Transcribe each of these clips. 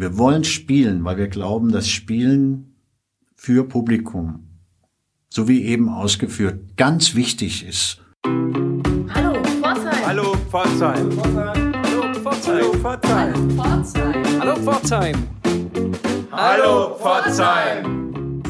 Wir wollen spielen, weil wir glauben, dass Spielen für Publikum, so wie eben ausgeführt, ganz wichtig ist. Hallo Pforzheim. Hallo Pforzheim. Hallo Hallo Pforzheim. Hallo Pforzheim. Hallo Pforzheim.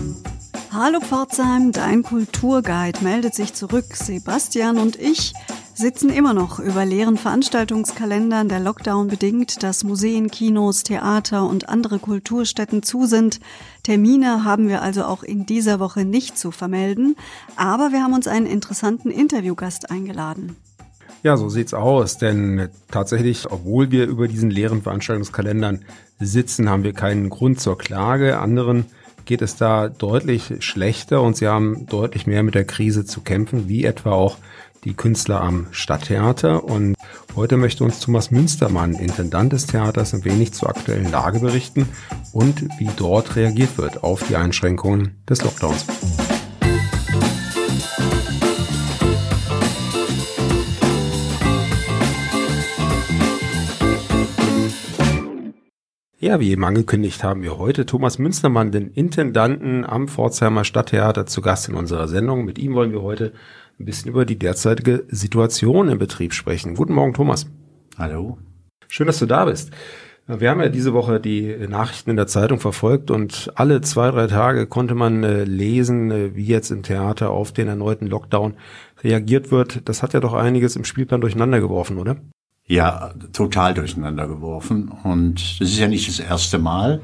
Hallo Pforzheim, dein Kulturguide meldet sich zurück. Sebastian und ich sitzen immer noch über leeren Veranstaltungskalendern, der Lockdown bedingt, dass Museen, Kinos, Theater und andere Kulturstätten zu sind. Termine haben wir also auch in dieser Woche nicht zu vermelden, aber wir haben uns einen interessanten Interviewgast eingeladen. Ja, so sieht's aus, denn tatsächlich, obwohl wir über diesen leeren Veranstaltungskalendern sitzen, haben wir keinen Grund zur Klage. Anderen geht es da deutlich schlechter und sie haben deutlich mehr mit der Krise zu kämpfen, wie etwa auch die Künstler am Stadttheater. Und heute möchte uns Thomas Münstermann, Intendant des Theaters, ein wenig zur aktuellen Lage berichten und wie dort reagiert wird auf die Einschränkungen des Lockdowns. Ja, wie eben angekündigt haben wir heute Thomas Münstermann, den Intendanten am Pforzheimer Stadttheater, zu Gast in unserer Sendung. Mit ihm wollen wir heute ein bisschen über die derzeitige Situation im Betrieb sprechen. Guten Morgen, Thomas. Hallo. Schön, dass du da bist. Wir haben ja diese Woche die Nachrichten in der Zeitung verfolgt und alle zwei, drei Tage konnte man äh, lesen, äh, wie jetzt im Theater auf den erneuten Lockdown reagiert wird. Das hat ja doch einiges im Spielplan durcheinander geworfen, oder? Ja, total durcheinander geworfen. Und das ist ja nicht das erste Mal,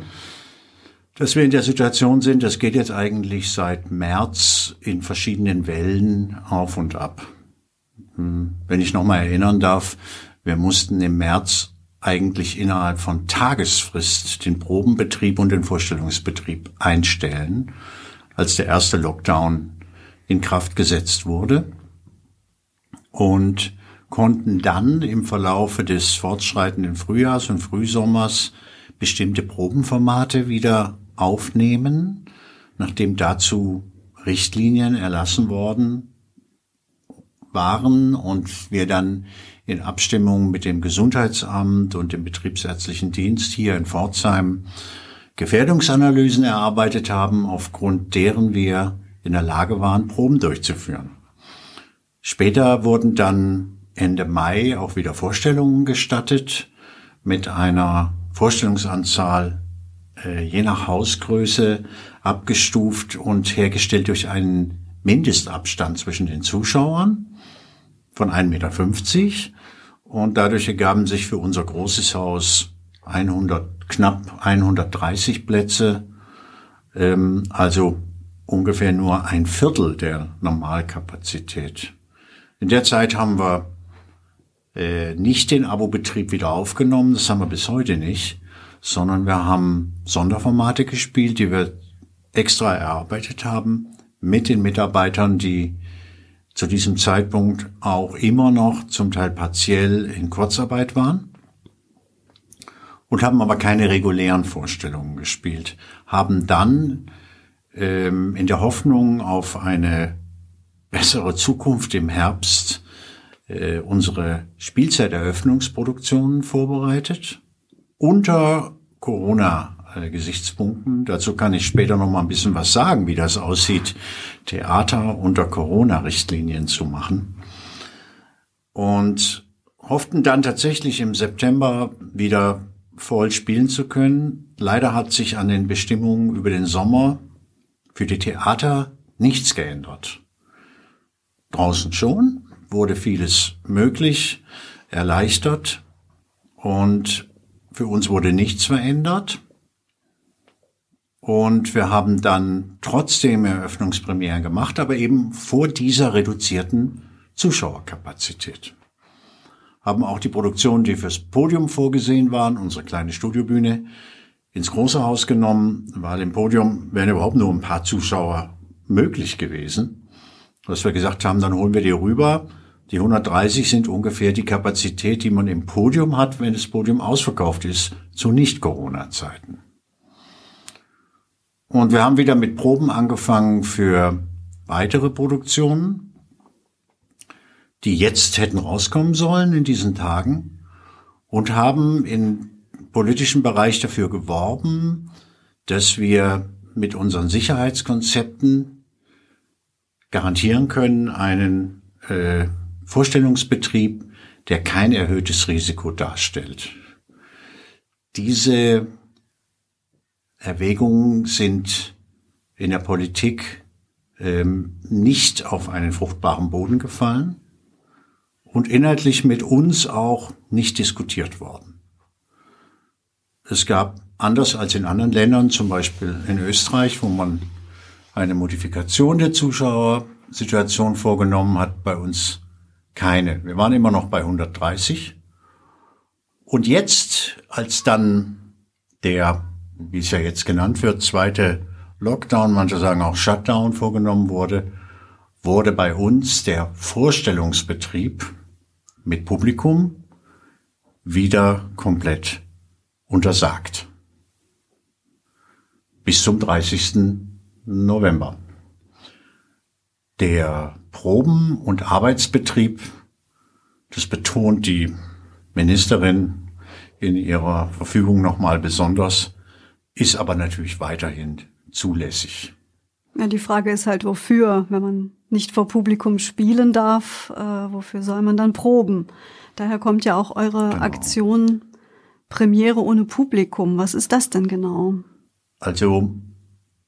dass wir in der Situation sind. Das geht jetzt eigentlich seit März in verschiedenen Wellen auf und ab. Hm, wenn ich nochmal erinnern darf, wir mussten im März eigentlich innerhalb von Tagesfrist den Probenbetrieb und den Vorstellungsbetrieb einstellen, als der erste Lockdown in Kraft gesetzt wurde. Und konnten dann im Verlaufe des fortschreitenden Frühjahrs und Frühsommers bestimmte Probenformate wieder aufnehmen, nachdem dazu Richtlinien erlassen worden waren und wir dann in Abstimmung mit dem Gesundheitsamt und dem Betriebsärztlichen Dienst hier in Pforzheim Gefährdungsanalysen erarbeitet haben, aufgrund deren wir in der Lage waren, Proben durchzuführen. Später wurden dann Ende Mai auch wieder Vorstellungen gestattet mit einer Vorstellungsanzahl äh, je nach Hausgröße abgestuft und hergestellt durch einen Mindestabstand zwischen den Zuschauern von 1,50 Meter. Und dadurch ergaben sich für unser großes Haus 100, knapp 130 Plätze, ähm, also ungefähr nur ein Viertel der Normalkapazität. In der Zeit haben wir äh, nicht den Abo-Betrieb wieder aufgenommen, das haben wir bis heute nicht, sondern wir haben Sonderformate gespielt, die wir extra erarbeitet haben mit den Mitarbeitern, die zu diesem Zeitpunkt auch immer noch zum Teil partiell in Kurzarbeit waren und haben aber keine regulären Vorstellungen gespielt, haben dann ähm, in der Hoffnung auf eine bessere Zukunft im Herbst äh, unsere Spielzeiteröffnungsproduktionen vorbereitet unter Corona-Gesichtspunkten. Dazu kann ich später noch mal ein bisschen was sagen, wie das aussieht, Theater unter Corona-Richtlinien zu machen. Und hofften dann tatsächlich im September wieder voll spielen zu können. Leider hat sich an den Bestimmungen über den Sommer für die Theater nichts geändert. Draußen schon, wurde vieles möglich, erleichtert und für uns wurde nichts verändert. Und wir haben dann trotzdem Eröffnungspremieren gemacht, aber eben vor dieser reduzierten Zuschauerkapazität. Haben auch die Produktionen, die fürs Podium vorgesehen waren, unsere kleine Studiobühne, ins große Haus genommen, weil im Podium wären überhaupt nur ein paar Zuschauer möglich gewesen. Dass wir gesagt haben, dann holen wir die rüber, die 130 sind ungefähr die Kapazität, die man im Podium hat, wenn das Podium ausverkauft ist, zu Nicht-Corona-Zeiten. Und wir haben wieder mit Proben angefangen für weitere Produktionen, die jetzt hätten rauskommen sollen in diesen Tagen und haben in politischen Bereich dafür geworben, dass wir mit unseren Sicherheitskonzepten garantieren können, einen äh, Vorstellungsbetrieb, der kein erhöhtes Risiko darstellt. Diese Erwägungen sind in der Politik ähm, nicht auf einen fruchtbaren Boden gefallen und inhaltlich mit uns auch nicht diskutiert worden. Es gab, anders als in anderen Ländern, zum Beispiel in Österreich, wo man eine Modifikation der Zuschauersituation vorgenommen hat, bei uns keine. Wir waren immer noch bei 130. Und jetzt, als dann der, wie es ja jetzt genannt wird, zweite Lockdown, manche sagen auch Shutdown vorgenommen wurde, wurde bei uns der Vorstellungsbetrieb mit Publikum wieder komplett untersagt. Bis zum 30. November. Der Proben- und Arbeitsbetrieb, das betont die Ministerin in ihrer Verfügung nochmal besonders, ist aber natürlich weiterhin zulässig. Ja, die Frage ist halt, wofür, wenn man nicht vor Publikum spielen darf, äh, wofür soll man dann proben? Daher kommt ja auch eure genau. Aktion Premiere ohne Publikum. Was ist das denn genau? Also,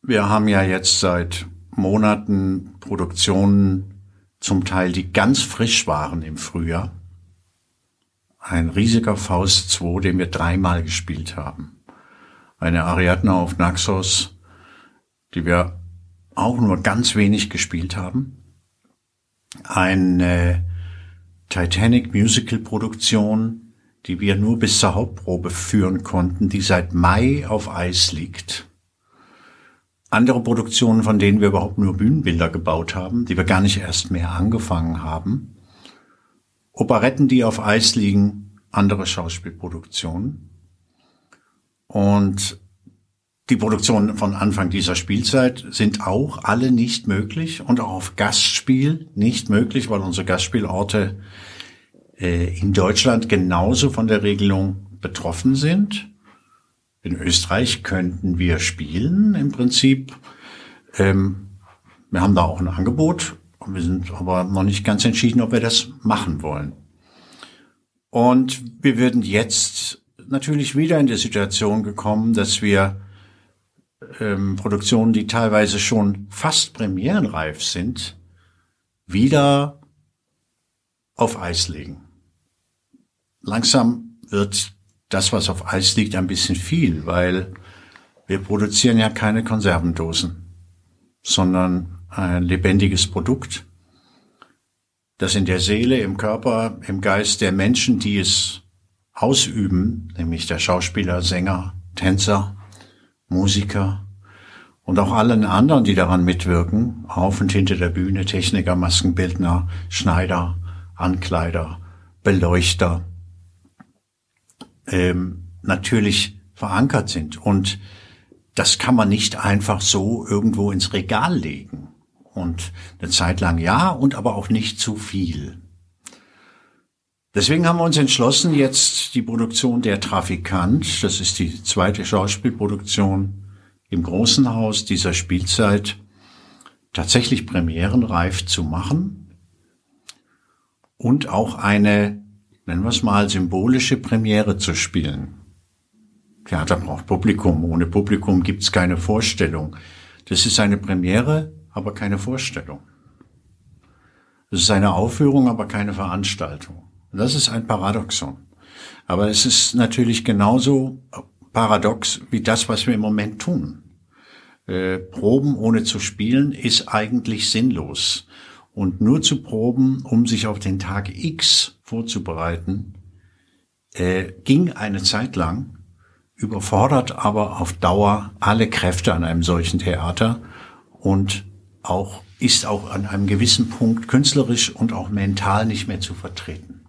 wir haben ja jetzt seit Monaten Produktionen zum Teil, die ganz frisch waren im Frühjahr. Ein riesiger Faust 2, den wir dreimal gespielt haben. Eine Ariadne auf Naxos, die wir auch nur ganz wenig gespielt haben. Eine Titanic Musical Produktion, die wir nur bis zur Hauptprobe führen konnten, die seit Mai auf Eis liegt andere Produktionen, von denen wir überhaupt nur Bühnenbilder gebaut haben, die wir gar nicht erst mehr angefangen haben. Operetten, die auf Eis liegen, andere Schauspielproduktionen. Und die Produktionen von Anfang dieser Spielzeit sind auch alle nicht möglich und auch auf Gastspiel nicht möglich, weil unsere Gastspielorte äh, in Deutschland genauso von der Regelung betroffen sind. In Österreich könnten wir spielen im Prinzip. Ähm, wir haben da auch ein Angebot. Wir sind aber noch nicht ganz entschieden, ob wir das machen wollen. Und wir würden jetzt natürlich wieder in die Situation gekommen, dass wir ähm, Produktionen, die teilweise schon fast premierenreif sind, wieder auf Eis legen. Langsam wird das, was auf Eis liegt, ein bisschen viel, weil wir produzieren ja keine Konservendosen, sondern ein lebendiges Produkt, das in der Seele, im Körper, im Geist der Menschen, die es ausüben, nämlich der Schauspieler, Sänger, Tänzer, Musiker und auch allen anderen, die daran mitwirken, auf und hinter der Bühne, Techniker, Maskenbildner, Schneider, Ankleider, Beleuchter, ähm, natürlich verankert sind. Und das kann man nicht einfach so irgendwo ins Regal legen. Und eine Zeit lang ja, und aber auch nicht zu viel. Deswegen haben wir uns entschlossen, jetzt die Produktion Der Trafikant, das ist die zweite Schauspielproduktion im Großen Haus dieser Spielzeit, tatsächlich premierenreif zu machen und auch eine nennen wir es mal, symbolische Premiere zu spielen. Theater braucht Publikum. Ohne Publikum gibt's keine Vorstellung. Das ist eine Premiere, aber keine Vorstellung. Es ist eine Aufführung, aber keine Veranstaltung. Das ist ein Paradoxon. Aber es ist natürlich genauso paradox wie das, was wir im Moment tun. Äh, Proben ohne zu spielen ist eigentlich sinnlos. Und nur zu proben, um sich auf den Tag X vorzubereiten, äh, ging eine Zeit lang, überfordert aber auf Dauer alle Kräfte an einem solchen Theater und auch ist auch an einem gewissen Punkt künstlerisch und auch mental nicht mehr zu vertreten.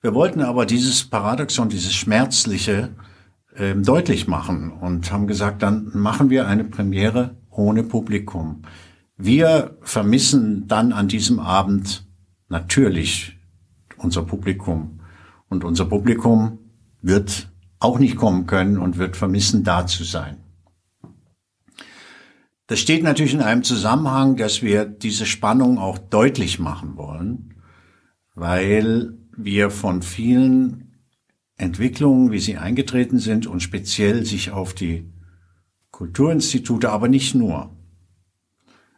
Wir wollten aber dieses Paradoxon, dieses Schmerzliche äh, deutlich machen und haben gesagt, dann machen wir eine Premiere ohne Publikum. Wir vermissen dann an diesem Abend natürlich unser Publikum. Und unser Publikum wird auch nicht kommen können und wird vermissen, da zu sein. Das steht natürlich in einem Zusammenhang, dass wir diese Spannung auch deutlich machen wollen, weil wir von vielen Entwicklungen, wie sie eingetreten sind und speziell sich auf die Kulturinstitute, aber nicht nur,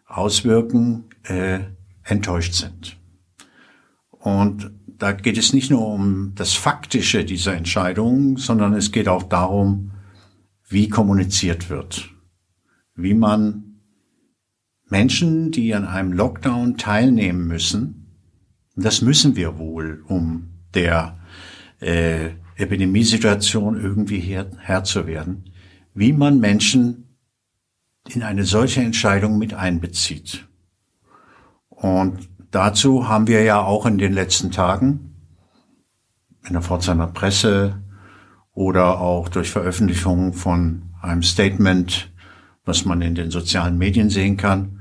auswirken, äh, enttäuscht sind. Und da geht es nicht nur um das Faktische dieser Entscheidung, sondern es geht auch darum, wie kommuniziert wird, wie man Menschen, die an einem Lockdown teilnehmen müssen, und das müssen wir wohl, um der äh, Epidemiesituation irgendwie Herr, Herr zu werden, wie man Menschen in eine solche Entscheidung mit einbezieht. Und dazu haben wir ja auch in den letzten Tagen in der Pforzheimer Presse oder auch durch Veröffentlichung von einem Statement, was man in den sozialen Medien sehen kann,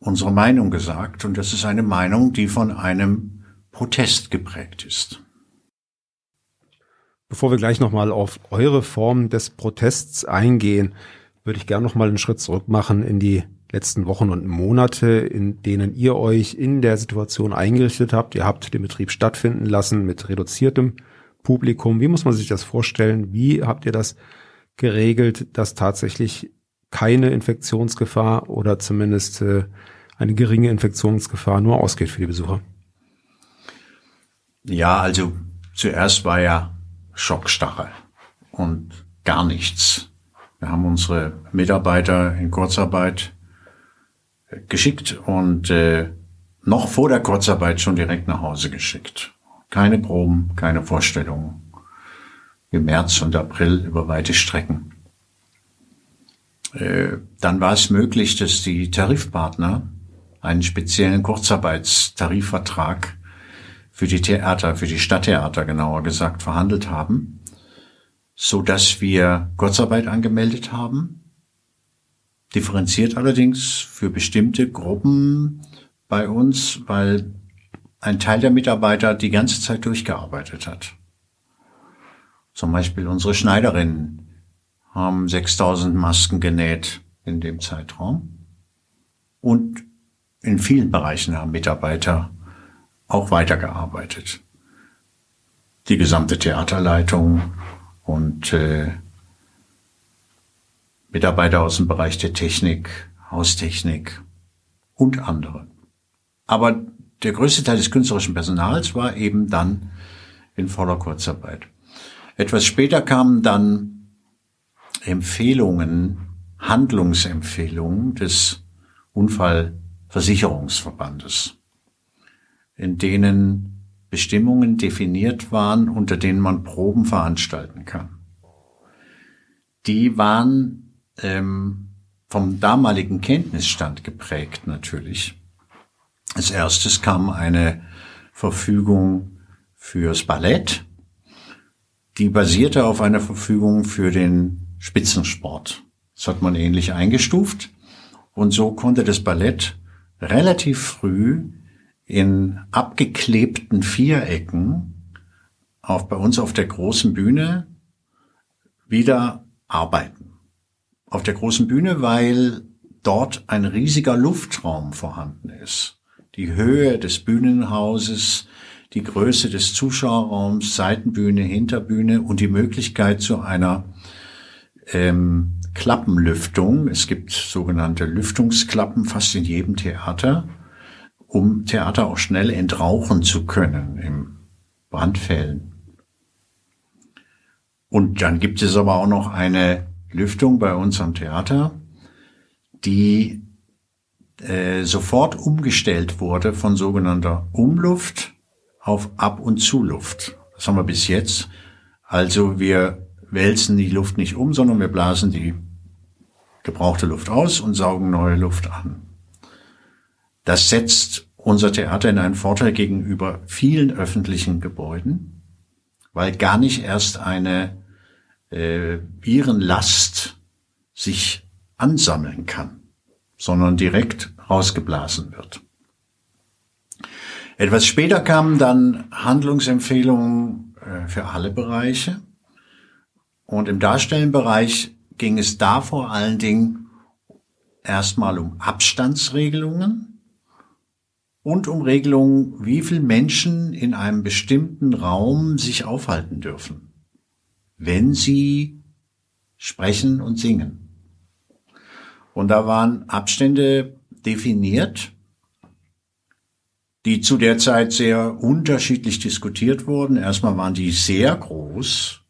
unsere Meinung gesagt. Und das ist eine Meinung, die von einem Protest geprägt ist. Bevor wir gleich nochmal auf eure Form des Protests eingehen, würde ich gerne nochmal einen Schritt zurück machen in die letzten Wochen und Monate, in denen ihr euch in der Situation eingerichtet habt. Ihr habt den Betrieb stattfinden lassen mit reduziertem Publikum. Wie muss man sich das vorstellen? Wie habt ihr das geregelt, dass tatsächlich keine Infektionsgefahr oder zumindest äh, eine geringe Infektionsgefahr nur ausgeht für die Besucher? Ja, also zuerst war ja Schockstarre und gar nichts. Wir haben unsere Mitarbeiter in Kurzarbeit geschickt und äh, noch vor der Kurzarbeit schon direkt nach Hause geschickt. Keine Proben, keine Vorstellungen. Im März und April über weite Strecken. Äh, dann war es möglich, dass die Tarifpartner einen speziellen Kurzarbeitstarifvertrag für die Theater, für die Stadttheater genauer gesagt, verhandelt haben, so dass wir Kurzarbeit angemeldet haben differenziert allerdings für bestimmte Gruppen bei uns, weil ein Teil der Mitarbeiter die ganze Zeit durchgearbeitet hat. Zum Beispiel unsere Schneiderinnen haben 6000 Masken genäht in dem Zeitraum. Und in vielen Bereichen haben Mitarbeiter auch weitergearbeitet. Die gesamte Theaterleitung und äh, Mitarbeiter aus dem Bereich der Technik, Haustechnik und andere. Aber der größte Teil des künstlerischen Personals war eben dann in voller Kurzarbeit. Etwas später kamen dann Empfehlungen, Handlungsempfehlungen des Unfallversicherungsverbandes, in denen Bestimmungen definiert waren, unter denen man Proben veranstalten kann. Die waren ähm, vom damaligen Kenntnisstand geprägt natürlich. Als erstes kam eine Verfügung fürs Ballett, die basierte auf einer Verfügung für den Spitzensport. Das hat man ähnlich eingestuft und so konnte das Ballett relativ früh in abgeklebten Vierecken auf, bei uns auf der großen Bühne wieder arbeiten auf der großen Bühne, weil dort ein riesiger Luftraum vorhanden ist. Die Höhe des Bühnenhauses, die Größe des Zuschauerraums, Seitenbühne, Hinterbühne und die Möglichkeit zu einer ähm, Klappenlüftung. Es gibt sogenannte Lüftungsklappen fast in jedem Theater, um Theater auch schnell entrauchen zu können im Brandfällen. Und dann gibt es aber auch noch eine Lüftung bei uns am Theater, die äh, sofort umgestellt wurde von sogenannter Umluft auf Ab- und Zuluft. Das haben wir bis jetzt. Also wir wälzen die Luft nicht um, sondern wir blasen die gebrauchte Luft aus und saugen neue Luft an. Das setzt unser Theater in einen Vorteil gegenüber vielen öffentlichen Gebäuden, weil gar nicht erst eine äh, Virenlast sich ansammeln kann, sondern direkt rausgeblasen wird. Etwas später kamen dann Handlungsempfehlungen äh, für alle Bereiche. Und im Darstellenbereich ging es da vor allen Dingen erstmal um Abstandsregelungen und um Regelungen, wie viele Menschen in einem bestimmten Raum sich aufhalten dürfen, wenn sie sprechen und singen. Und da waren Abstände definiert, die zu der Zeit sehr unterschiedlich diskutiert wurden. Erstmal waren die sehr groß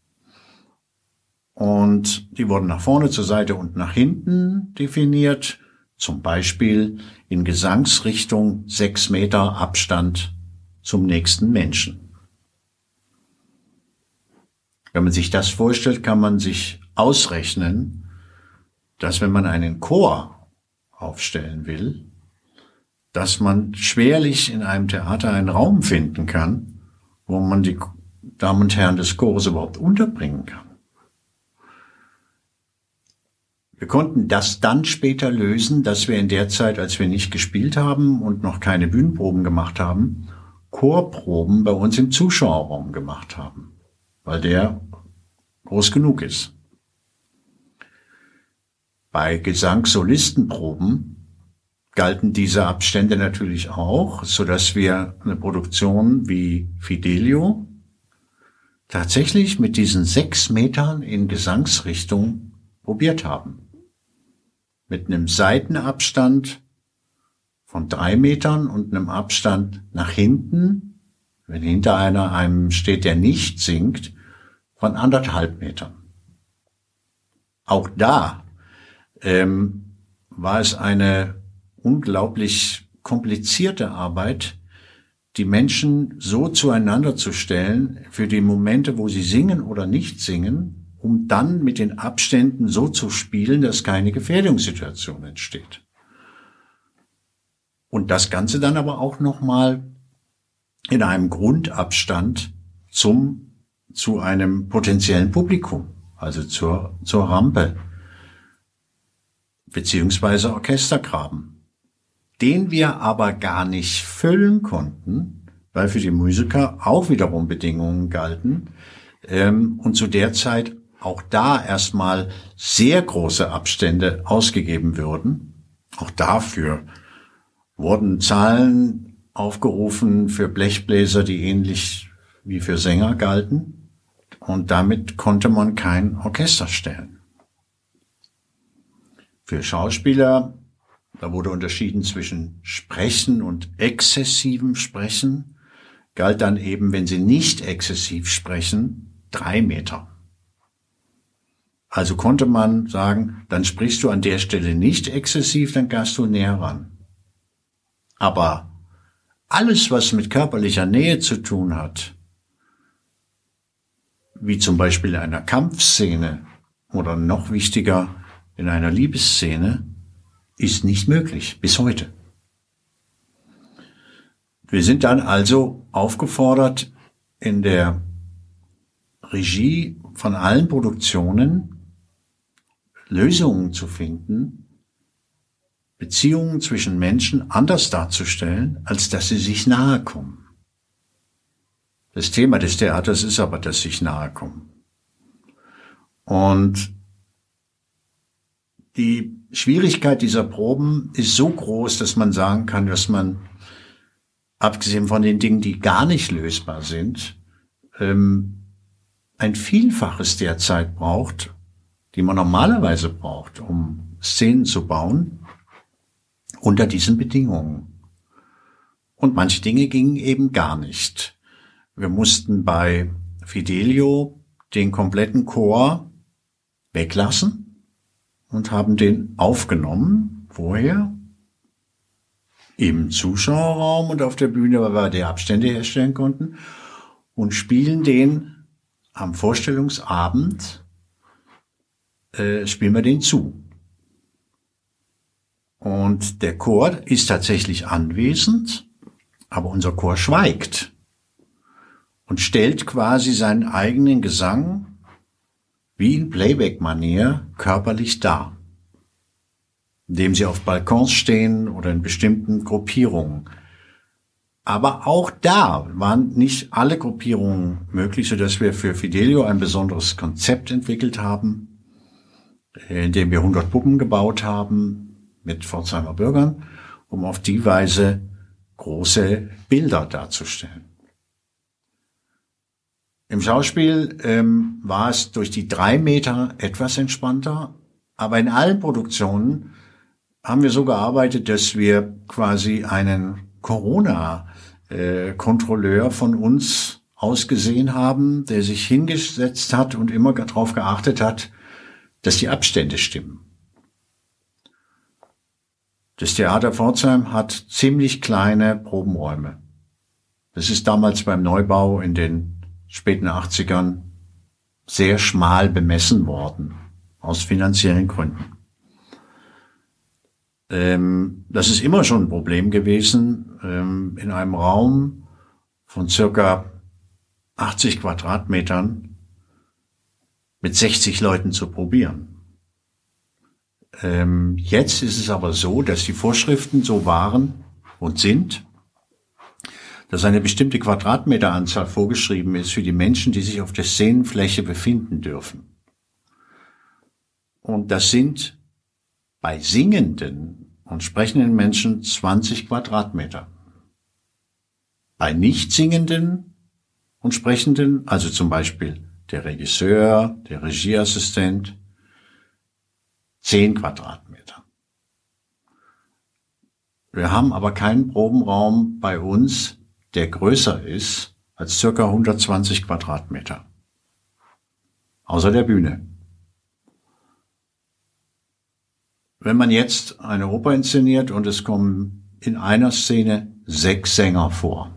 und die wurden nach vorne, zur Seite und nach hinten definiert. Zum Beispiel in Gesangsrichtung sechs Meter Abstand zum nächsten Menschen. Wenn man sich das vorstellt, kann man sich ausrechnen, dass wenn man einen Chor aufstellen will, dass man schwerlich in einem Theater einen Raum finden kann, wo man die Damen und Herren des Chores überhaupt unterbringen kann. Wir konnten das dann später lösen, dass wir in der Zeit, als wir nicht gespielt haben und noch keine Bühnenproben gemacht haben, Chorproben bei uns im Zuschauerraum gemacht haben, weil der groß genug ist. Bei Gesangssolistenproben galten diese Abstände natürlich auch, so dass wir eine Produktion wie Fidelio tatsächlich mit diesen sechs Metern in Gesangsrichtung probiert haben. Mit einem Seitenabstand von drei Metern und einem Abstand nach hinten, wenn hinter einer einem steht, der nicht singt, von anderthalb Metern. Auch da ähm, war es eine unglaublich komplizierte Arbeit, die Menschen so zueinander zu stellen für die Momente, wo sie singen oder nicht singen, um dann mit den Abständen so zu spielen, dass keine Gefährdungssituation entsteht. Und das Ganze dann aber auch nochmal in einem Grundabstand zum, zu einem potenziellen Publikum, also zur, zur Rampe, beziehungsweise Orchestergraben, den wir aber gar nicht füllen konnten, weil für die Musiker auch wiederum Bedingungen galten, ähm, und zu der Zeit auch da erstmal sehr große Abstände ausgegeben würden. Auch dafür wurden Zahlen aufgerufen für Blechbläser, die ähnlich wie für Sänger galten. Und damit konnte man kein Orchester stellen. Für Schauspieler, da wurde unterschieden zwischen Sprechen und exzessivem Sprechen, galt dann eben, wenn sie nicht exzessiv sprechen, drei Meter. Also konnte man sagen, dann sprichst du an der Stelle nicht exzessiv, dann gehst du näher ran. Aber alles, was mit körperlicher Nähe zu tun hat, wie zum Beispiel in einer Kampfszene oder noch wichtiger in einer Liebesszene, ist nicht möglich bis heute. Wir sind dann also aufgefordert, in der Regie von allen Produktionen Lösungen zu finden, Beziehungen zwischen Menschen anders darzustellen, als dass sie sich nahe kommen. Das Thema des Theaters ist aber, dass sich nahe kommen. Und die Schwierigkeit dieser Proben ist so groß, dass man sagen kann, dass man, abgesehen von den Dingen, die gar nicht lösbar sind, ähm, ein Vielfaches der Zeit braucht, die man normalerweise braucht, um Szenen zu bauen, unter diesen Bedingungen. Und manche Dinge gingen eben gar nicht. Wir mussten bei Fidelio den kompletten Chor weglassen und haben den aufgenommen vorher im Zuschauerraum und auf der Bühne, weil wir die Abstände herstellen konnten und spielen den am Vorstellungsabend äh, spielen wir den zu. Und der Chor ist tatsächlich anwesend, aber unser Chor schweigt und stellt quasi seinen eigenen Gesang wie in Playback-Manier körperlich dar, indem sie auf Balkons stehen oder in bestimmten Gruppierungen. Aber auch da waren nicht alle Gruppierungen möglich, sodass wir für Fidelio ein besonderes Konzept entwickelt haben, in dem wir 100 Puppen gebaut haben mit Pforzheimer Bürgern, um auf die Weise große Bilder darzustellen. Im Schauspiel ähm, war es durch die drei Meter etwas entspannter, aber in allen Produktionen haben wir so gearbeitet, dass wir quasi einen Corona-Kontrolleur äh, von uns ausgesehen haben, der sich hingesetzt hat und immer darauf geachtet hat, dass die Abstände stimmen. Das Theater Pforzheim hat ziemlich kleine Probenräume. Das ist damals beim Neubau in den späten 80ern sehr schmal bemessen worden, aus finanziellen Gründen. Ähm, das ist immer schon ein Problem gewesen, ähm, in einem Raum von circa 80 Quadratmetern mit 60 Leuten zu probieren. Ähm, jetzt ist es aber so, dass die Vorschriften so waren und sind, dass eine bestimmte Quadratmeteranzahl vorgeschrieben ist für die Menschen, die sich auf der Szenenfläche befinden dürfen. Und das sind bei singenden und sprechenden Menschen 20 Quadratmeter. Bei nicht singenden und sprechenden, also zum Beispiel der Regisseur, der Regieassistent, 10 Quadratmeter. Wir haben aber keinen Probenraum bei uns, der größer ist als circa 120 Quadratmeter. Außer der Bühne. Wenn man jetzt eine Oper inszeniert und es kommen in einer Szene sechs Sänger vor,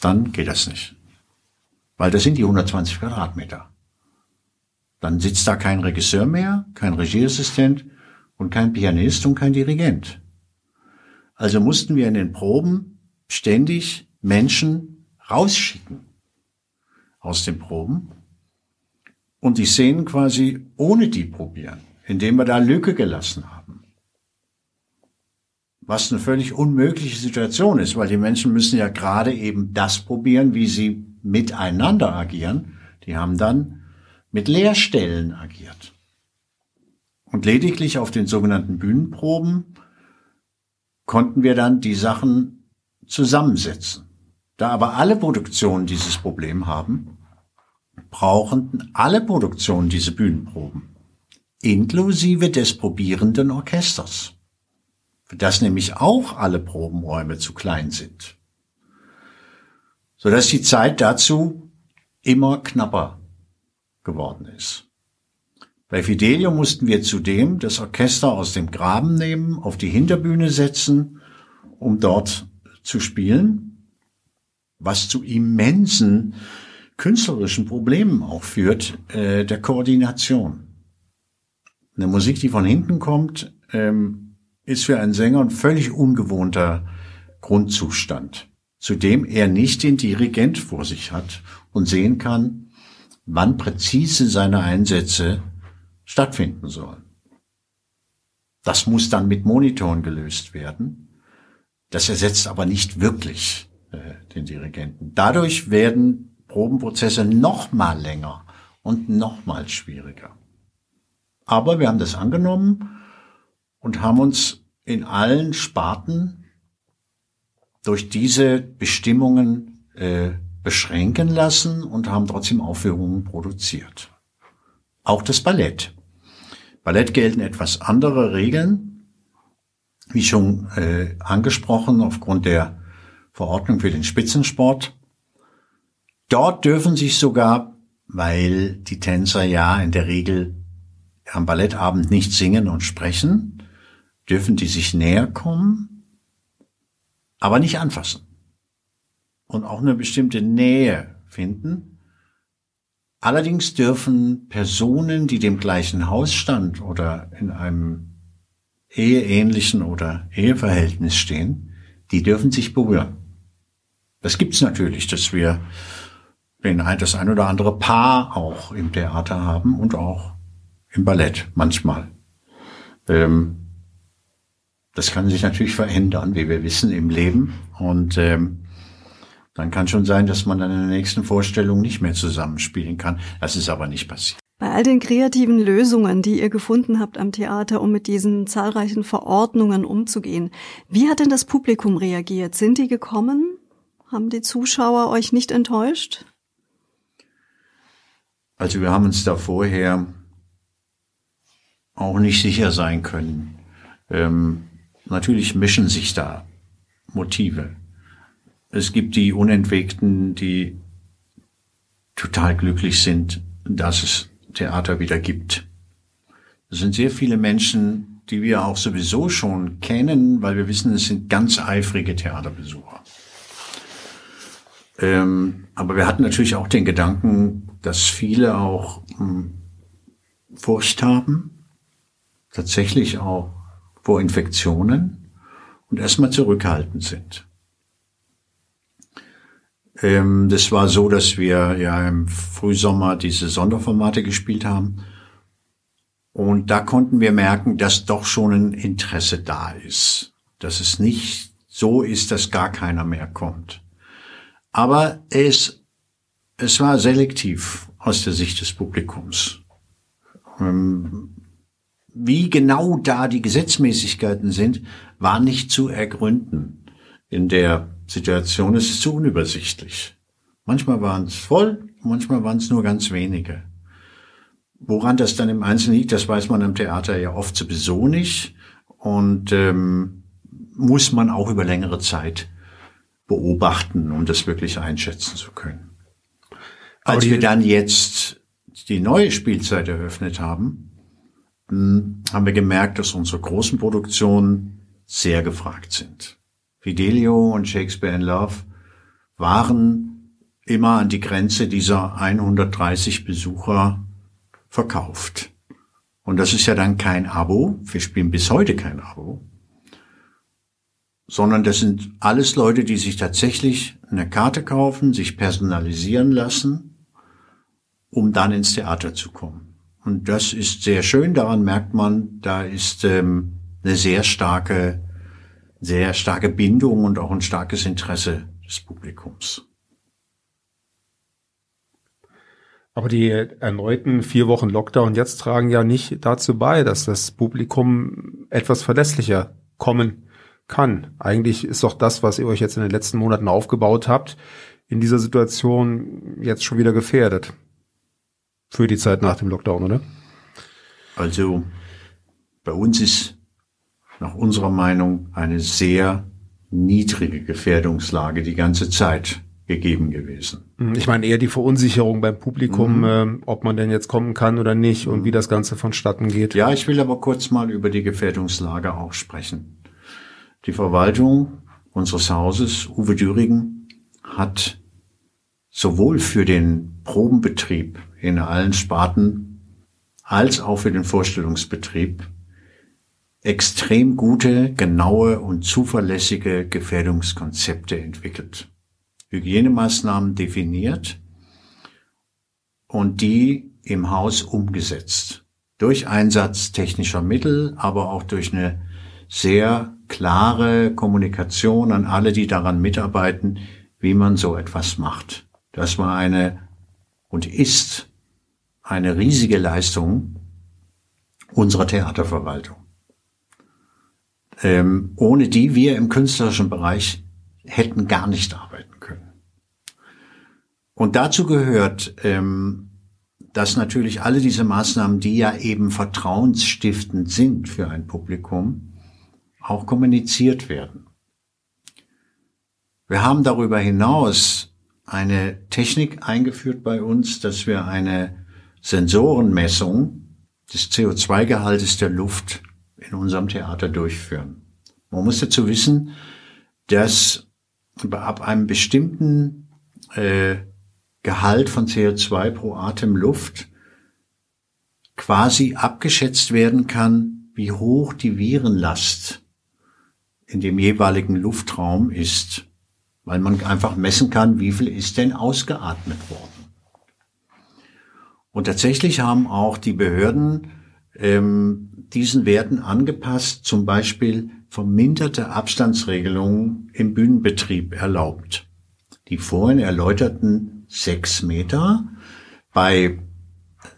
dann geht das nicht. Weil das sind die 120 Quadratmeter. Dann sitzt da kein Regisseur mehr, kein Regieassistent und kein Pianist und kein Dirigent. Also mussten wir in den Proben ständig Menschen rausschicken aus den Proben und die Szenen quasi ohne die probieren, indem wir da Lücke gelassen haben. Was eine völlig unmögliche Situation ist, weil die Menschen müssen ja gerade eben das probieren, wie sie miteinander agieren. Die haben dann mit Leerstellen agiert. Und lediglich auf den sogenannten Bühnenproben konnten wir dann die Sachen zusammensetzen. Da aber alle Produktionen dieses Problem haben, brauchen alle Produktionen diese Bühnenproben, inklusive des probierenden Orchesters, für das nämlich auch alle Probenräume zu klein sind, sodass die Zeit dazu immer knapper geworden ist. Bei Fidelio mussten wir zudem das Orchester aus dem Graben nehmen, auf die Hinterbühne setzen, um dort zu spielen, was zu immensen künstlerischen Problemen auch führt, äh, der Koordination. Eine Musik, die von hinten kommt, ähm, ist für einen Sänger ein völlig ungewohnter Grundzustand, zu dem er nicht den Dirigent vor sich hat und sehen kann, wann präzise seine Einsätze stattfinden sollen. Das muss dann mit Monitoren gelöst werden. Das ersetzt aber nicht wirklich äh, den Dirigenten. Dadurch werden Probenprozesse noch mal länger und noch mal schwieriger. Aber wir haben das angenommen und haben uns in allen Sparten durch diese Bestimmungen äh, beschränken lassen und haben trotzdem Aufführungen produziert. Auch das Ballett. Ballett gelten etwas andere Regeln wie schon äh, angesprochen, aufgrund der Verordnung für den Spitzensport. Dort dürfen sich sogar, weil die Tänzer ja in der Regel am Ballettabend nicht singen und sprechen, dürfen die sich näher kommen, aber nicht anfassen. Und auch eine bestimmte Nähe finden. Allerdings dürfen Personen, die dem gleichen Hausstand oder in einem eheähnlichen oder Eheverhältnis stehen, die dürfen sich berühren. Das gibt's natürlich, dass wir den, das ein oder andere Paar auch im Theater haben und auch im Ballett manchmal. Ähm, Das kann sich natürlich verändern, wie wir wissen, im Leben. Und ähm, dann kann schon sein, dass man dann in der nächsten Vorstellung nicht mehr zusammenspielen kann. Das ist aber nicht passiert. Bei all den kreativen Lösungen, die ihr gefunden habt am Theater, um mit diesen zahlreichen Verordnungen umzugehen, wie hat denn das Publikum reagiert? Sind die gekommen? Haben die Zuschauer euch nicht enttäuscht? Also wir haben uns da vorher auch nicht sicher sein können. Ähm, natürlich mischen sich da Motive. Es gibt die Unentwegten, die total glücklich sind, dass es Theater wieder gibt. Es sind sehr viele Menschen, die wir auch sowieso schon kennen, weil wir wissen, es sind ganz eifrige Theaterbesucher. Ähm, aber wir hatten natürlich auch den Gedanken, dass viele auch hm, Furcht haben, tatsächlich auch vor Infektionen und erstmal zurückhaltend sind. Ähm, das war so, dass wir ja im Frühsommer diese Sonderformate gespielt haben. Und da konnten wir merken, dass doch schon ein Interesse da ist. Dass es nicht so ist, dass gar keiner mehr kommt. Aber es, es war selektiv aus der Sicht des Publikums. Ähm, wie genau da die Gesetzmäßigkeiten sind, war nicht zu ergründen in der Situation. Es ist zu unübersichtlich. Manchmal waren es voll, manchmal waren es nur ganz wenige. Woran das dann im Einzelnen liegt, das weiß man am Theater ja oft sowieso nicht und ähm, muss man auch über längere Zeit beobachten, um das wirklich einschätzen zu können. Als wir dann jetzt die neue Spielzeit eröffnet haben, hm, haben wir gemerkt, dass unsere großen Produktionen sehr gefragt sind. Fidelio und Shakespeare in Love waren immer an die Grenze dieser 130 Besucher verkauft. Und das ist ja dann kein Abo. Wir spielen bis heute kein Abo. Sondern das sind alles Leute, die sich tatsächlich eine Karte kaufen, sich personalisieren lassen, um dann ins Theater zu kommen. Und das ist sehr schön. Daran merkt man, da ist ähm, eine sehr starke sehr starke Bindung und auch ein starkes Interesse des Publikums. Aber die erneuten vier Wochen Lockdown jetzt tragen ja nicht dazu bei, dass das Publikum etwas verlässlicher kommen kann. Eigentlich ist doch das, was ihr euch jetzt in den letzten Monaten aufgebaut habt, in dieser Situation jetzt schon wieder gefährdet. Für die Zeit nach dem Lockdown, oder? Also bei uns ist nach unserer Meinung eine sehr niedrige Gefährdungslage die ganze Zeit gegeben gewesen. Mhm, ich meine eher die Verunsicherung beim Publikum, mhm. äh, ob man denn jetzt kommen kann oder nicht und wie das Ganze vonstatten geht. Ja, ich will aber kurz mal über die Gefährdungslage auch sprechen. Die Verwaltung unseres Hauses, Uwe Dürigen, hat sowohl für den Probenbetrieb in allen Sparten als auch für den Vorstellungsbetrieb extrem gute, genaue und zuverlässige Gefährdungskonzepte entwickelt. Hygienemaßnahmen definiert und die im Haus umgesetzt. Durch Einsatz technischer Mittel, aber auch durch eine sehr klare Kommunikation an alle, die daran mitarbeiten, wie man so etwas macht. Das war eine und ist eine riesige Leistung unserer Theaterverwaltung ähm, ohne die wir im künstlerischen Bereich hätten gar nicht arbeiten können. Und dazu gehört, ähm, dass natürlich alle diese Maßnahmen, die ja eben vertrauensstiftend sind für ein Publikum, auch kommuniziert werden. Wir haben darüber hinaus eine Technik eingeführt bei uns, dass wir eine Sensorenmessung des CO2-Gehaltes der Luft in unserem Theater durchführen. Man muss dazu wissen, dass ab einem bestimmten äh, Gehalt von CO2 pro Atem Luft quasi abgeschätzt werden kann, wie hoch die Virenlast in dem jeweiligen Luftraum ist, weil man einfach messen kann, wie viel ist denn ausgeatmet worden. Und tatsächlich haben auch die Behörden ähm, diesen Werten angepasst, zum Beispiel verminderte Abstandsregelungen im Bühnenbetrieb erlaubt. Die vorhin erläuterten sechs Meter bei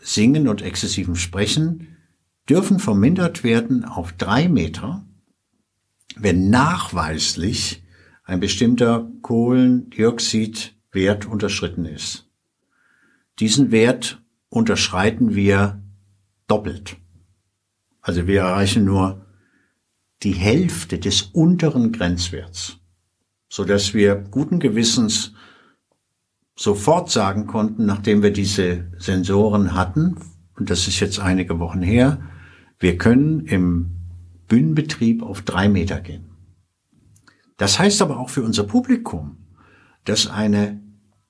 Singen und exzessivem Sprechen dürfen vermindert werden auf drei Meter, wenn nachweislich ein bestimmter Kohlendioxidwert unterschritten ist. Diesen Wert unterschreiten wir doppelt. Also wir erreichen nur die Hälfte des unteren Grenzwerts, so dass wir guten Gewissens sofort sagen konnten, nachdem wir diese Sensoren hatten, und das ist jetzt einige Wochen her, wir können im Bühnenbetrieb auf drei Meter gehen. Das heißt aber auch für unser Publikum, dass eine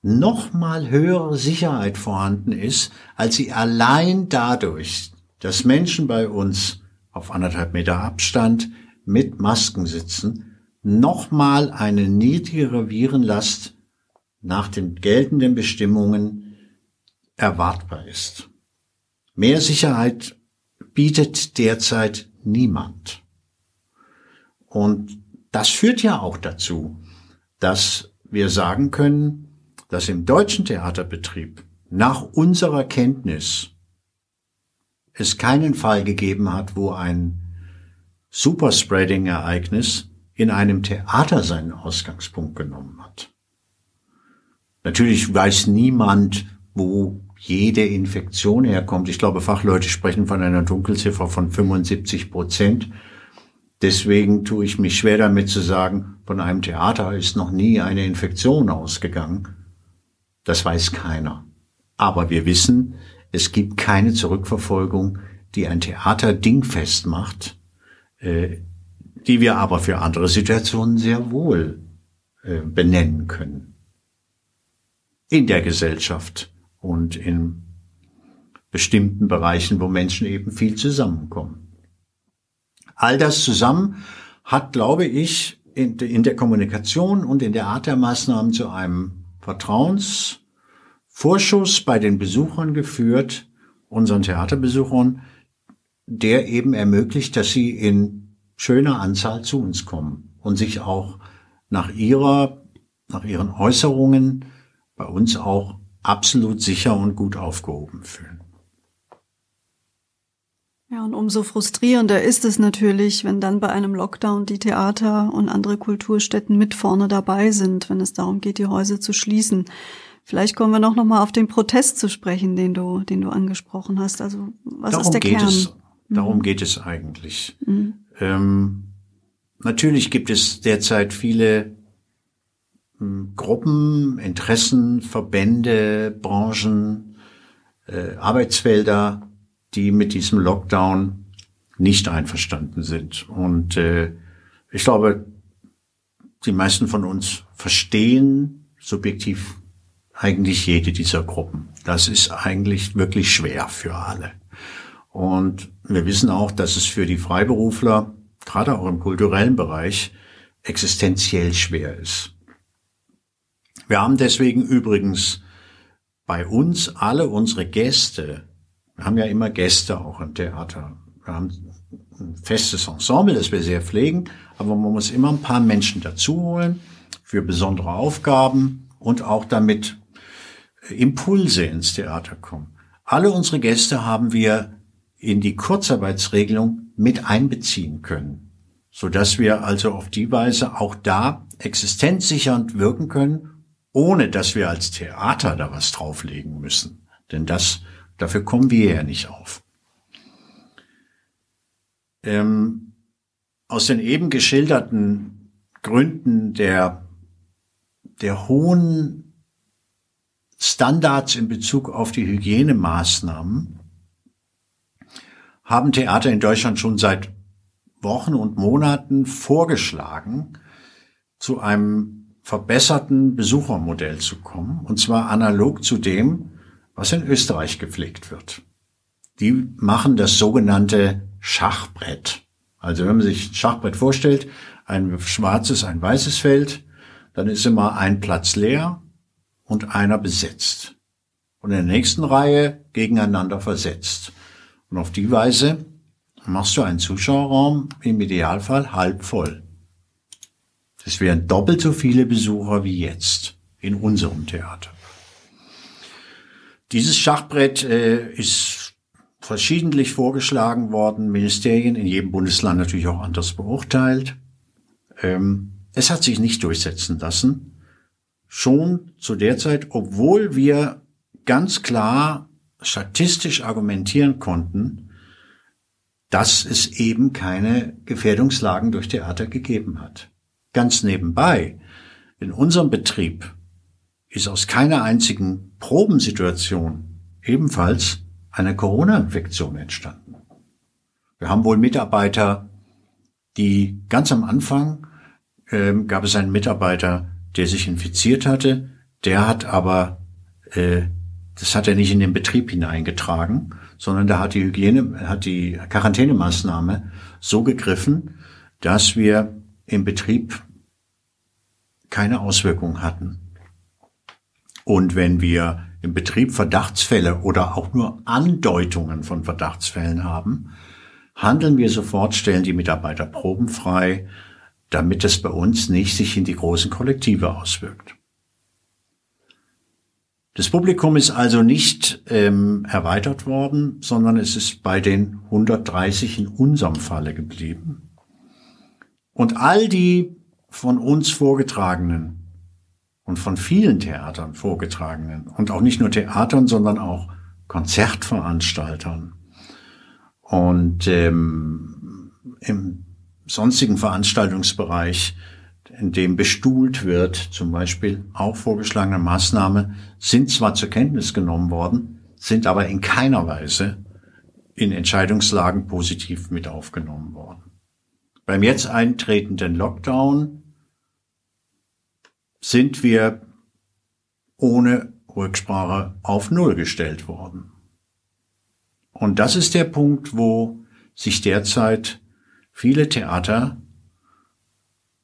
nochmal höhere Sicherheit vorhanden ist, als sie allein dadurch, dass Menschen bei uns auf anderthalb Meter Abstand mit Masken sitzen, nochmal eine niedrigere Virenlast nach den geltenden Bestimmungen erwartbar ist. Mehr Sicherheit bietet derzeit niemand. Und das führt ja auch dazu, dass wir sagen können, dass im deutschen Theaterbetrieb nach unserer Kenntnis es keinen Fall gegeben hat, wo ein Superspreading-Ereignis in einem Theater seinen Ausgangspunkt genommen hat. Natürlich weiß niemand, wo jede Infektion herkommt. Ich glaube, Fachleute sprechen von einer Dunkelziffer von 75 Prozent. Deswegen tue ich mich schwer damit zu sagen, von einem Theater ist noch nie eine Infektion ausgegangen. Das weiß keiner. Aber wir wissen, es gibt keine Zurückverfolgung, die ein Theater dingfest macht, äh, die wir aber für andere Situationen sehr wohl äh, benennen können. In der Gesellschaft und in bestimmten Bereichen, wo Menschen eben viel zusammenkommen. All das zusammen hat, glaube ich, in, der Kommunikation und in der Art der Maßnahmen zu einem Vertrauensvorschuss bei den Besuchern geführt, unseren Theaterbesuchern, der eben ermöglicht, dass sie in schöner Anzahl zu uns kommen und sich auch nach ihrer, nach ihren Äußerungen bei uns auch absolut sicher und gut aufgehoben fühlen. Ja, und umso frustrierender ist es natürlich, wenn dann bei einem Lockdown die Theater und andere Kulturstätten mit vorne dabei sind, wenn es darum geht, die Häuser zu schließen. Vielleicht kommen wir noch, noch mal auf den Protest zu sprechen, den du, den du angesprochen hast. Also was darum ist der geht Kern? Es, darum Mhm. geht es eigentlich. Mhm. Ähm, natürlich gibt es derzeit viele hm, Gruppen, Interessen, Verbände, Branchen, äh, Arbeitsfelder, die mit diesem Lockdown nicht einverstanden sind. Und äh, ich glaube, die meisten von uns verstehen subjektiv eigentlich jede dieser Gruppen. Das ist eigentlich wirklich schwer für alle. Und wir wissen auch, dass es für die Freiberufler, gerade auch im kulturellen Bereich, existenziell schwer ist. Wir haben deswegen übrigens bei uns alle unsere Gäste, wir haben ja immer Gäste auch im Theater. Wir haben ein festes Ensemble, das wir sehr pflegen, aber man muss immer ein paar Menschen dazu holen für besondere Aufgaben und auch damit Impulse ins Theater kommen. Alle unsere Gäste haben wir in die Kurzarbeitsregelung mit einbeziehen können, so dass wir also auf die Weise auch da existenzsichernd wirken können, ohne dass wir als Theater da was drauflegen müssen. Denn das, dafür kommen wir ja nicht auf. Ähm, aus den eben geschilderten Gründen der, der hohen Standards in Bezug auf die Hygienemaßnahmen haben Theater in Deutschland schon seit Wochen und Monaten vorgeschlagen, zu einem verbesserten Besuchermodell zu kommen, und zwar analog zu dem, was in Österreich gepflegt wird. Die machen das sogenannte Schachbrett. Also wenn man sich ein Schachbrett vorstellt, ein schwarzes, ein weißes Feld, dann ist immer ein Platz leer und einer besetzt. Und in der nächsten Reihe gegeneinander versetzt. Und auf die Weise machst du einen Zuschauerraum im Idealfall halb voll. Das wären doppelt so viele Besucher wie jetzt in unserem Theater. Dieses Schachbrett äh, ist verschiedentlich vorgeschlagen worden, Ministerien in jedem Bundesland natürlich auch anders beurteilt. Ähm, es hat sich nicht durchsetzen lassen. Schon zu der Zeit, obwohl wir ganz klar statistisch argumentieren konnten, dass es eben keine Gefährdungslagen durch Theater gegeben hat. Ganz nebenbei, in unserem Betrieb ist aus keiner einzigen Probensituation ebenfalls eine Corona-Infektion entstanden. Wir haben wohl Mitarbeiter, die ganz am Anfang äh, gab es einen Mitarbeiter, der sich infiziert hatte, der hat aber, äh, das hat er nicht in den Betrieb hineingetragen, sondern da hat die Hygiene, hat die Quarantänemaßnahme so gegriffen, dass wir im Betrieb keine Auswirkungen hatten. Und wenn wir im Betrieb Verdachtsfälle oder auch nur Andeutungen von Verdachtsfällen haben, handeln wir sofort, stellen die Mitarbeiter probenfrei, damit es bei uns nicht sich in die großen Kollektive auswirkt. Das Publikum ist also nicht ähm, erweitert worden, sondern es ist bei den 130 in unserem Falle geblieben. Und all die von uns vorgetragenen und von vielen Theatern vorgetragenen und auch nicht nur Theatern, sondern auch Konzertveranstaltern und ähm, im sonstigen Veranstaltungsbereich, in dem bestuhlt wird, zum Beispiel auch vorgeschlagene Maßnahmen, sind zwar zur Kenntnis genommen worden, sind aber in keiner Weise in Entscheidungslagen positiv mit aufgenommen worden. Beim jetzt eintretenden Lockdown sind wir ohne Rücksprache auf Null gestellt worden. Und das ist der Punkt, wo sich derzeit viele Theater,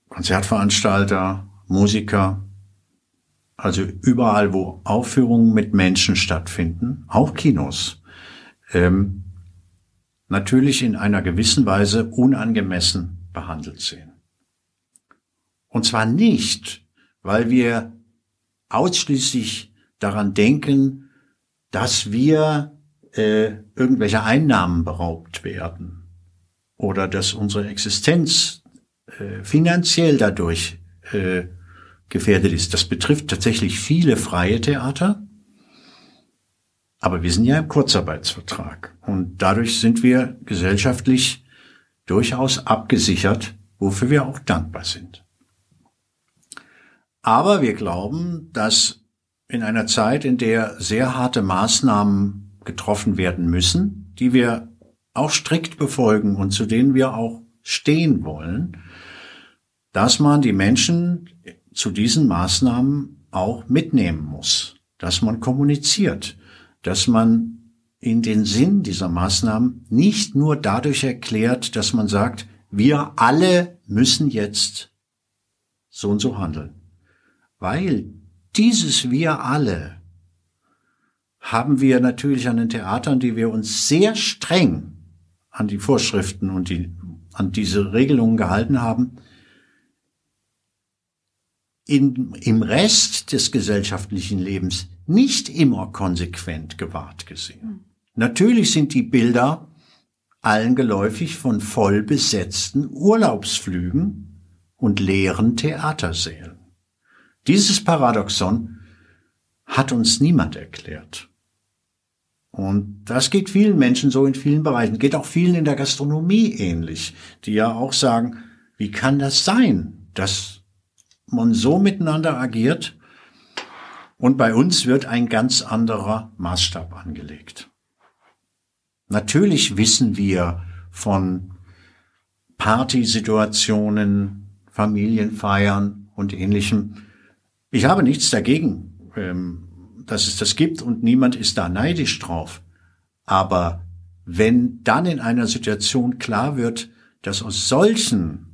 Konzertveranstalter, Musiker, also überall, wo Aufführungen mit Menschen stattfinden, auch Kinos, ähm, natürlich in einer gewissen Weise unangemessen behandelt sehen. Und zwar nicht, weil wir ausschließlich daran denken, dass wir äh, irgendwelche Einnahmen beraubt werden oder dass unsere Existenz äh, finanziell dadurch äh, gefährdet ist. Das betrifft tatsächlich viele freie Theater, aber wir sind ja im Kurzarbeitsvertrag und dadurch sind wir gesellschaftlich durchaus abgesichert, wofür wir auch dankbar sind. Aber wir glauben, dass in einer Zeit, in der sehr harte Maßnahmen getroffen werden müssen, die wir auch strikt befolgen und zu denen wir auch stehen wollen, dass man die Menschen zu diesen Maßnahmen auch mitnehmen muss, dass man kommuniziert, dass man in den Sinn dieser Maßnahmen nicht nur dadurch erklärt, dass man sagt, wir alle müssen jetzt so und so handeln. Weil dieses wir alle haben wir natürlich an den Theatern, die wir uns sehr streng an die Vorschriften und die, an diese Regelungen gehalten haben, in, im Rest des gesellschaftlichen Lebens nicht immer konsequent gewahrt gesehen. Natürlich sind die Bilder allen geläufig von voll besetzten Urlaubsflügen und leeren Theatersälen. Dieses Paradoxon hat uns niemand erklärt. Und das geht vielen Menschen so in vielen Bereichen, geht auch vielen in der Gastronomie ähnlich, die ja auch sagen, wie kann das sein, dass man so miteinander agiert? Und bei uns wird ein ganz anderer Maßstab angelegt. Natürlich wissen wir von Partysituationen, Familienfeiern und ähnlichem, ich habe nichts dagegen, ähm, dass es das gibt und niemand ist da neidisch drauf. Aber wenn dann in einer Situation klar wird, dass aus solchen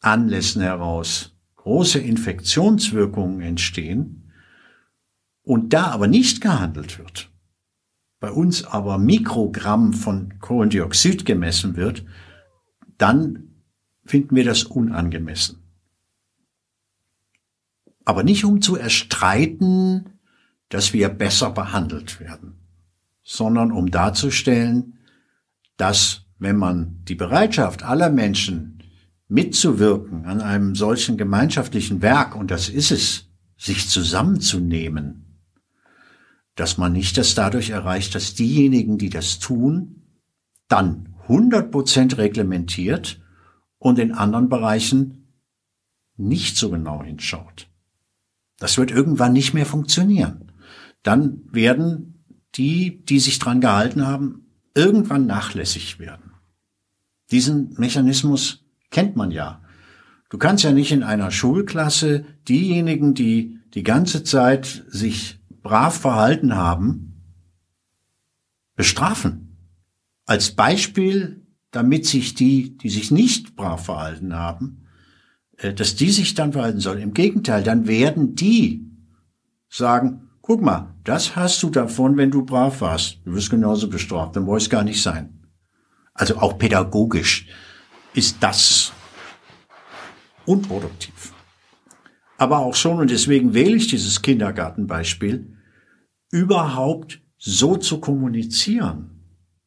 Anlässen heraus große Infektionswirkungen entstehen und da aber nicht gehandelt wird, bei uns aber Mikrogramm von Kohlendioxid gemessen wird, dann finden wir das unangemessen. Aber nicht um zu erstreiten, dass wir besser behandelt werden, sondern um darzustellen, dass wenn man die Bereitschaft aller Menschen mitzuwirken an einem solchen gemeinschaftlichen Werk, und das ist es, sich zusammenzunehmen, dass man nicht das dadurch erreicht, dass diejenigen, die das tun, dann 100 Prozent reglementiert und in anderen Bereichen nicht so genau hinschaut. Das wird irgendwann nicht mehr funktionieren. Dann werden die, die sich dran gehalten haben, irgendwann nachlässig werden. Diesen Mechanismus kennt man ja. Du kannst ja nicht in einer Schulklasse diejenigen, die die ganze Zeit sich brav verhalten haben, bestrafen. Als Beispiel, damit sich die, die sich nicht brav verhalten haben, äh, dass die sich dann verhalten sollen. Im Gegenteil, dann werden die sagen, guck mal, das hast du davon, wenn du brav warst. Du wirst genauso bestraft, dann brauchst gar nicht sein. Also auch pädagogisch ist das unproduktiv. Aber auch schon, und deswegen wähle ich dieses Kindergartenbeispiel, überhaupt so zu kommunizieren.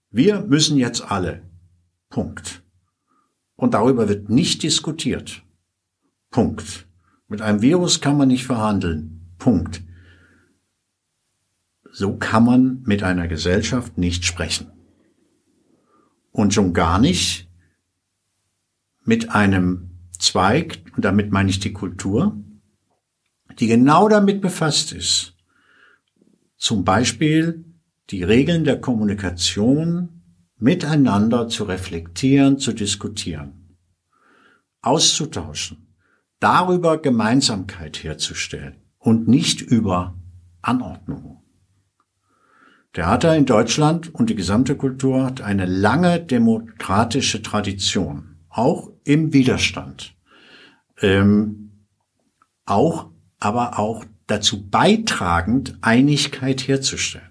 Wir müssen jetzt alle. Punkt. Und darüber wird nicht diskutiert. Punkt. Mit einem Virus kann man nicht verhandeln. Punkt. So kann man mit einer Gesellschaft nicht sprechen. Und schon gar nicht mit einem Zweig, und damit meine ich die Kultur, die genau damit befasst ist, zum Beispiel die Regeln der Kommunikation miteinander zu reflektieren, zu diskutieren, auszutauschen, darüber Gemeinsamkeit herzustellen und nicht über Anordnung. Theater in Deutschland und die gesamte Kultur hat eine lange demokratische Tradition, auch im Widerstand, ähm, auch, aber auch dazu beitragend, Einigkeit herzustellen.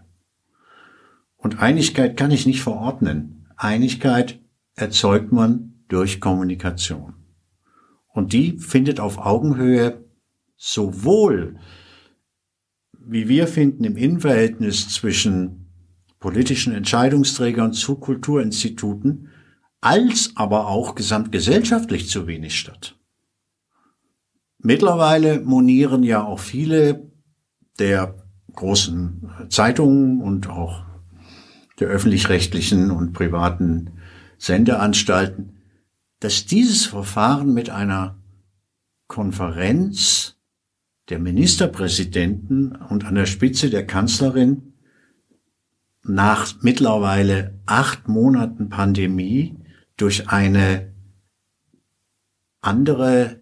Und Einigkeit kann ich nicht verordnen. Einigkeit erzeugt man durch Kommunikation. Und die findet auf Augenhöhe sowohl, wie wir finden, im Innenverhältnis zwischen politischen Entscheidungsträgern zu Kulturinstituten, als aber auch gesamtgesellschaftlich zu wenig statt. Mittlerweile monieren ja auch viele der großen Zeitungen und auch der öffentlich-rechtlichen und privaten Sendeanstalten, dass dieses Verfahren mit einer Konferenz der Ministerpräsidenten und an der Spitze der Kanzlerin nach mittlerweile acht Monaten Pandemie durch eine andere,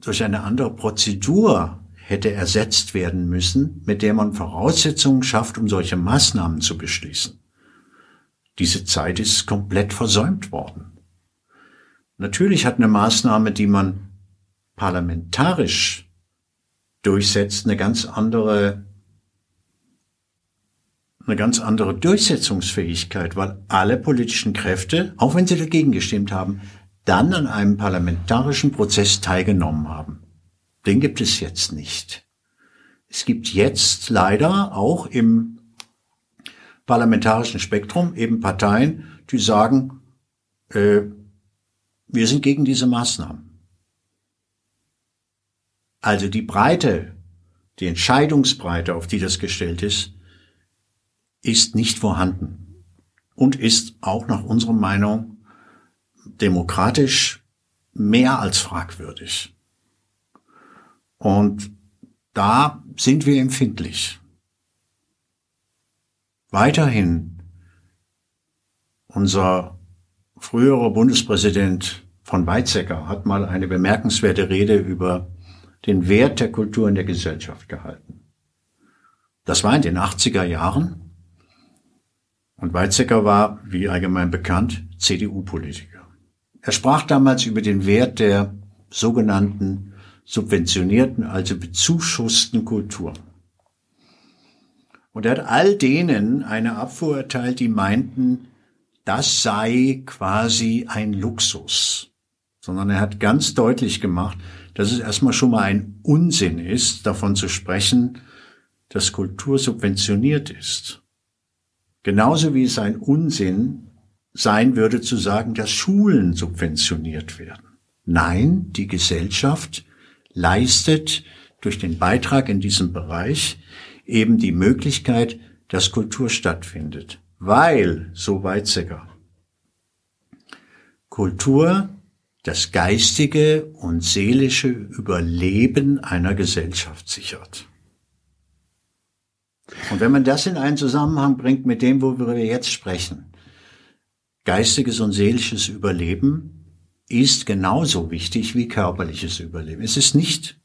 durch eine andere Prozedur hätte ersetzt werden müssen, mit der man Voraussetzungen schafft, um solche Maßnahmen zu beschließen. Diese Zeit ist komplett versäumt worden. Natürlich hat eine Maßnahme, die man parlamentarisch durchsetzt, eine ganz andere, eine ganz andere Durchsetzungsfähigkeit, weil alle politischen Kräfte, auch wenn sie dagegen gestimmt haben, dann an einem parlamentarischen Prozess teilgenommen haben. Den gibt es jetzt nicht. Es gibt jetzt leider auch im parlamentarischen Spektrum eben Parteien, die sagen, äh, wir sind gegen diese Maßnahmen. Also die Breite, die Entscheidungsbreite, auf die das gestellt ist, ist nicht vorhanden und ist auch nach unserer Meinung demokratisch mehr als fragwürdig. Und da sind wir empfindlich. Weiterhin unser früherer Bundespräsident von Weizsäcker hat mal eine bemerkenswerte Rede über den Wert der Kultur in der Gesellschaft gehalten. Das war in den 80er Jahren und Weizsäcker war, wie allgemein bekannt, CDU-Politiker. Er sprach damals über den Wert der sogenannten subventionierten, also bezuschussten Kultur. Und er hat all denen eine Abfuhr erteilt, die meinten, das sei quasi ein Luxus. Sondern er hat ganz deutlich gemacht, dass es erstmal schon mal ein Unsinn ist, davon zu sprechen, dass Kultur subventioniert ist. Genauso wie es ein Unsinn sein würde zu sagen, dass Schulen subventioniert werden. Nein, die Gesellschaft leistet durch den Beitrag in diesem Bereich eben die Möglichkeit, dass Kultur stattfindet. Weil, so Weizsäcker, Kultur das geistige und seelische Überleben einer Gesellschaft sichert. Und wenn man das in einen Zusammenhang bringt mit dem, worüber wir jetzt sprechen, geistiges und seelisches Überleben ist genauso wichtig wie körperliches Überleben. Es ist nicht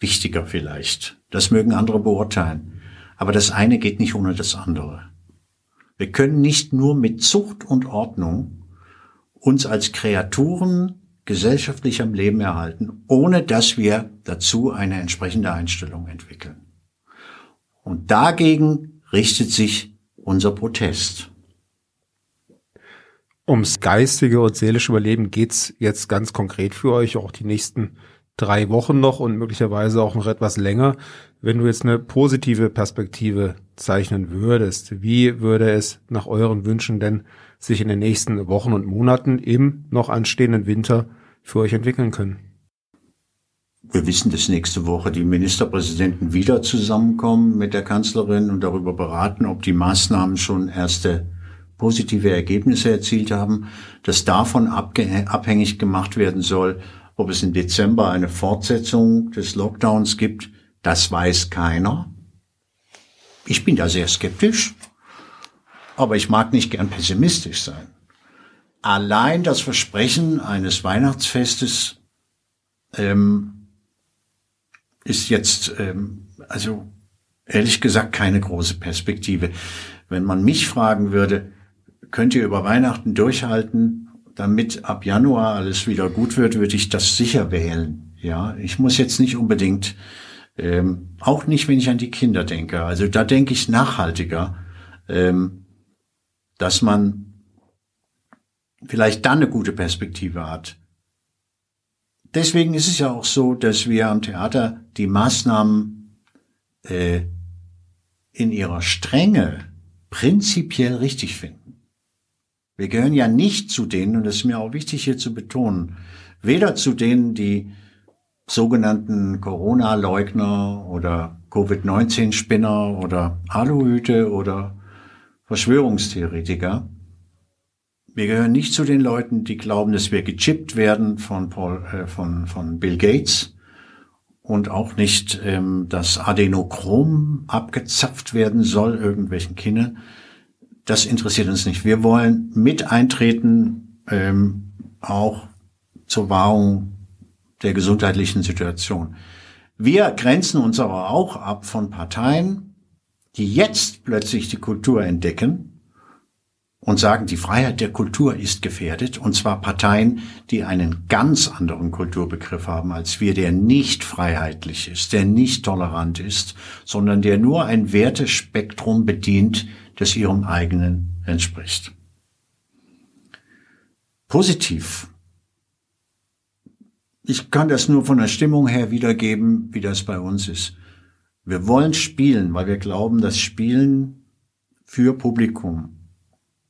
wichtiger vielleicht. Das mögen andere beurteilen. Aber das eine geht nicht ohne das andere. Wir können nicht nur mit Zucht und Ordnung uns als Kreaturen gesellschaftlich am Leben erhalten, ohne dass wir dazu eine entsprechende Einstellung entwickeln. Und dagegen richtet sich unser Protest. Ums geistige und seelische Überleben geht's jetzt ganz konkret für euch, auch die nächsten drei Wochen noch und möglicherweise auch noch etwas länger. Wenn du jetzt eine positive Perspektive zeichnen würdest, wie würde es nach euren Wünschen denn sich in den nächsten Wochen und Monaten im noch anstehenden Winter für euch entwickeln können? Wir wissen, dass nächste Woche die Ministerpräsidenten wieder zusammenkommen mit der Kanzlerin und darüber beraten, ob die Maßnahmen schon erste positive Ergebnisse erzielt haben, dass davon abhängig gemacht werden soll, ob es im Dezember eine Fortsetzung des Lockdowns gibt, das weiß keiner. Ich bin da sehr skeptisch, aber ich mag nicht gern pessimistisch sein. Allein das Versprechen eines Weihnachtsfestes ähm, ist jetzt, ähm, also ehrlich gesagt, keine große Perspektive. Wenn man mich fragen würde, könnt ihr über Weihnachten durchhalten, damit ab Januar alles wieder gut wird, würde ich das sicher wählen. Ja, ich muss jetzt nicht unbedingt, ähm, auch nicht, wenn ich an die Kinder denke. Also da denke ich nachhaltiger, ähm, dass man vielleicht dann eine gute Perspektive hat. Deswegen ist es ja auch so, dass wir am Theater die Maßnahmen äh, in ihrer Strenge prinzipiell richtig finden. Wir gehören ja nicht zu denen, und das ist mir auch wichtig hier zu betonen, weder zu denen, die sogenannten Corona-Leugner oder Covid-19-Spinner oder Aluhüte oder Verschwörungstheoretiker. Wir gehören nicht zu den Leuten, die glauben, dass wir gechippt werden von, Paul, äh, von, von Bill Gates und auch nicht, ähm, dass Adenochrom abgezapft werden soll irgendwelchen Kindern das interessiert uns nicht. Wir wollen mit eintreten, ähm, auch zur Wahrung der gesundheitlichen Situation. Wir grenzen uns aber auch ab von Parteien, die jetzt plötzlich die Kultur entdecken und sagen, die Freiheit der Kultur ist gefährdet, und zwar Parteien, die einen ganz anderen Kulturbegriff haben als wir, der nicht freiheitlich ist, der nicht tolerant ist, sondern der nur ein Wertespektrum bedient, das ihrem eigenen entspricht. Positiv. Ich kann das nur von der Stimmung her wiedergeben, wie das bei uns ist. Wir wollen spielen, weil wir glauben, dass Spielen für Publikum,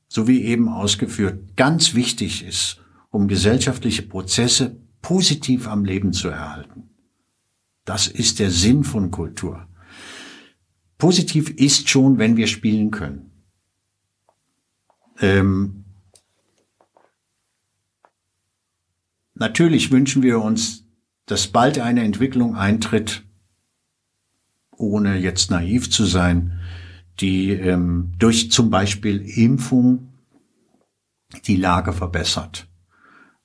so wie eben ausgeführt, ganz wichtig ist, um gesellschaftliche Prozesse positiv am Leben zu erhalten. Das ist der Sinn von Kultur. Positiv ist schon, wenn wir spielen können. Ähm, natürlich wünschen wir uns, dass bald eine Entwicklung eintritt, ohne jetzt naiv zu sein, die ähm, durch zum Beispiel Impfung die Lage verbessert.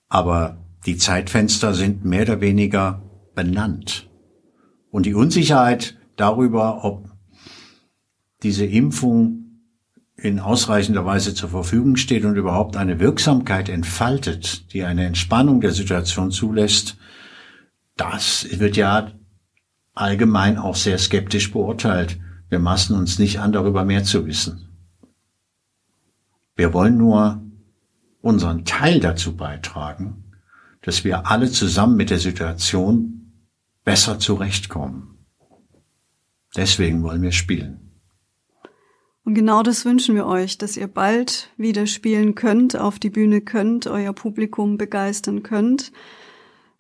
Aber die Zeitfenster sind mehr oder weniger benannt. Und die Unsicherheit darüber, ob diese Impfung in ausreichender Weise zur Verfügung steht und überhaupt eine Wirksamkeit entfaltet, die eine Entspannung der Situation zulässt, das wird ja allgemein auch sehr skeptisch beurteilt. Wir maßen uns nicht an, darüber mehr zu wissen. Wir wollen nur unseren Teil dazu beitragen, dass wir alle zusammen mit der Situation besser zurechtkommen. Deswegen wollen wir spielen. Und genau das wünschen wir euch, dass ihr bald wieder spielen könnt, auf die Bühne könnt, euer Publikum begeistern könnt.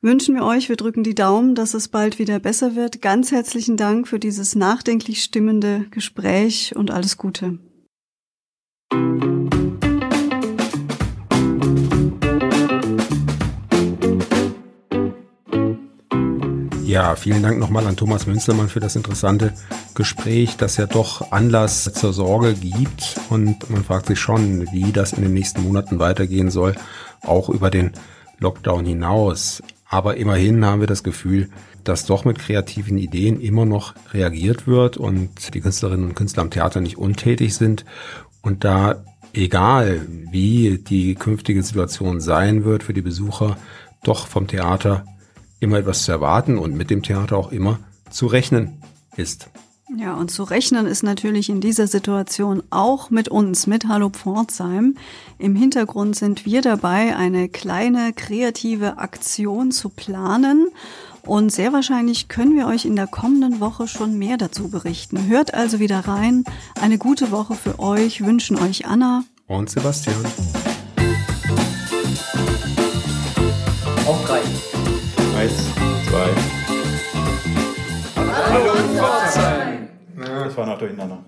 Wünschen wir euch, wir drücken die Daumen, dass es bald wieder besser wird. Ganz herzlichen Dank für dieses nachdenklich stimmende Gespräch und alles Gute. Ja, vielen Dank nochmal an Thomas Münzelmann für das interessante Gespräch, das ja doch Anlass zur Sorge gibt. Und man fragt sich schon, wie das in den nächsten Monaten weitergehen soll, auch über den Lockdown hinaus. Aber immerhin haben wir das Gefühl, dass doch mit kreativen Ideen immer noch reagiert wird und die Künstlerinnen und Künstler am Theater nicht untätig sind. Und da, egal wie die künftige Situation sein wird für die Besucher, doch vom Theater immer etwas zu erwarten und mit dem Theater auch immer zu rechnen ist. Ja, und zu rechnen ist natürlich in dieser Situation auch mit uns, mit Hallo Pforzheim. Im Hintergrund sind wir dabei, eine kleine kreative Aktion zu planen. Und sehr wahrscheinlich können wir euch in der kommenden Woche schon mehr dazu berichten. Hört also wieder rein. Eine gute Woche für euch wünschen euch Anna und Sebastian. Das war noch durcheinander.